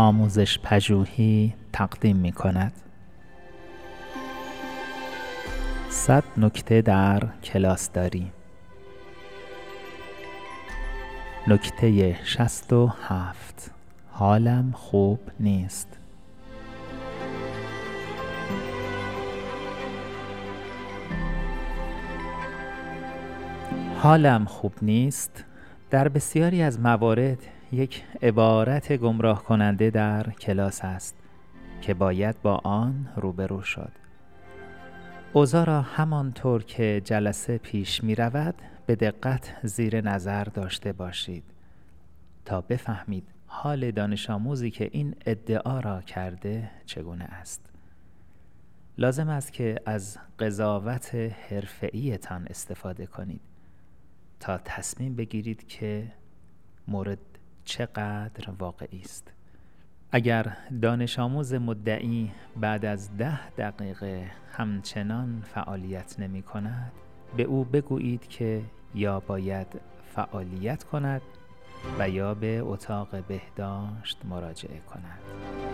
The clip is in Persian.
آموزش پژوهی تقدیم می کند صد نکته در کلاس داری نکته شست و هفت. حالم خوب نیست. حالم خوب نیست. در بسیاری از موارد یک عبارت گمراه کننده در کلاس است که باید با آن روبرو شد. اوضاع را همانطور که جلسه پیش می رود به دقت زیر نظر داشته باشید تا بفهمید حال دانش آموزی که این ادعا را کرده چگونه است. لازم است که از قضاوت حرفه‌ایتان استفاده کنید تا تصمیم بگیرید که مورد چقدر واقعی است. اگر دانش آموز مدعی بعد از ده دقیقه همچنان فعالیت نمی کند به او بگویید که یا باید فعالیت کند و یا به اتاق بهداشت مراجعه کند.